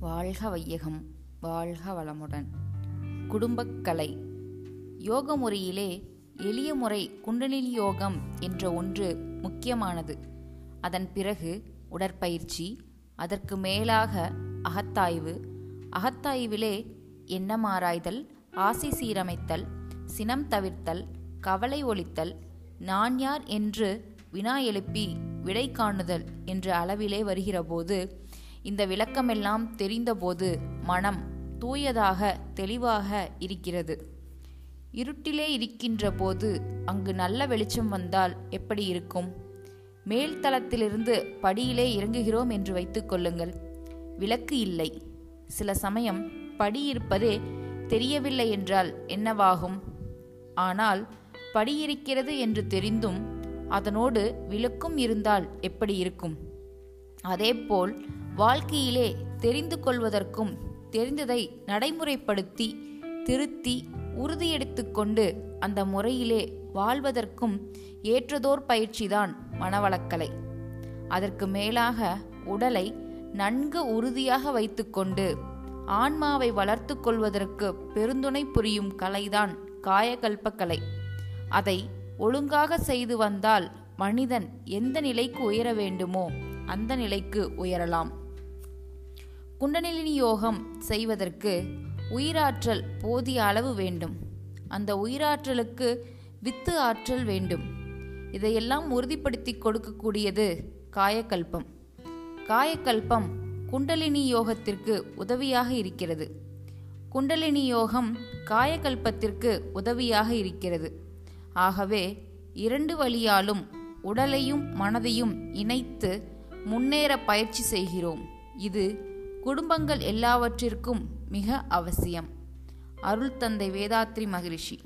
வாழ்க வையகம் வாழ்க வளமுடன். குடும்பக்கலை யோக முறையிலே எளிய முறை குண்டலினி யோகம் என்ற ஒன்று முக்கியமானது. அதன் பிறகு உடற்பயிற்சி அதற்கு மேலாக அகத்தாய்வு. அகத்தாய்விலே எண்ணமாராய்தல் ஆசை சீரமைத்தல் சினம் தவிர்த்தல் கவலை ஒழித்தல் நான் யார் என்று வினா எழுப்பி விடை காணுதல் என்ற அளவிலே வருகிறபோது இந்த விளக்கமெல்லாம் தெரிந்தபோது மனம் தூயதாக தெளிவாக இருக்கிறது. இருட்டிலே இருக்கின்ற போது அங்கு நல்ல வெளிச்சம் வந்தால் எப்படி இருக்கும்? மேல்தளத்திலிருந்து படியிலே இறங்குகிறோம் என்று வைத்துக்கொள்ளுங்கள் விளக்கு இல்லை. சில சமயம் படி இருப்பதே தெரியவில்லை என்றால் என்னவாகும்? ஆனால் படி இருக்கிறது என்று தெரிந்தும் அதனோடு விளக்கும் இருந்தால் எப்படி இருக்கும்? அதேபோல் வாழ்க்கையிலே தெரிந்து கொள்வதற்கும் தெரிந்ததை நடைமுறைப்படுத்தி திருத்தி உறுதியெடுத்து கொண்டு அந்த முறையிலே வாழ்வதற்கும் ஏற்றதோர் பயிற்சிதான் மனவளக்கலை. அதற்கு மேலாக உடலை நன்கு உறுதியாக வைத்துக்கொண்டு ஆன்மாவை வளர்த்து கொள்வதற்கு பெருந்துணை புரியும் கலைதான் காயகல்ப அதை ஒழுங்காக செய்து வந்தால் மனிதன் எந்த நிலைக்கு உயர வேண்டுமோ அந்த நிலைக்கு உயரலாம். குண்டலினி யோகம் செய்வதற்கு உயிராற்றல் போதிய அளவு வேண்டும். அந்த உயிராற்றலுக்கு வித்து ஆற்றல் வேண்டும். இதையெல்லாம் உறுதிப்படுத்தி கொடுக்கக்கூடியது காயக்கல்பம். காயக்கல்பம் குண்டலினி யோகத்திற்கு உதவியாக இருக்கிறது. குண்டலினி யோகம் காயக்கல்பத்திற்கு உதவியாக இருக்கிறது. ஆகவே இரண்டு வழியாலும் உடலையும் மனதையும் இணைத்து முன்னேற பயிற்சி செய்கிறோம். இது குடும்பங்கள் எல்லாவற்றிற்கும் மிக அவசியம். அருள் தந்தை வேதாத்ரி மகிழ்ச்சி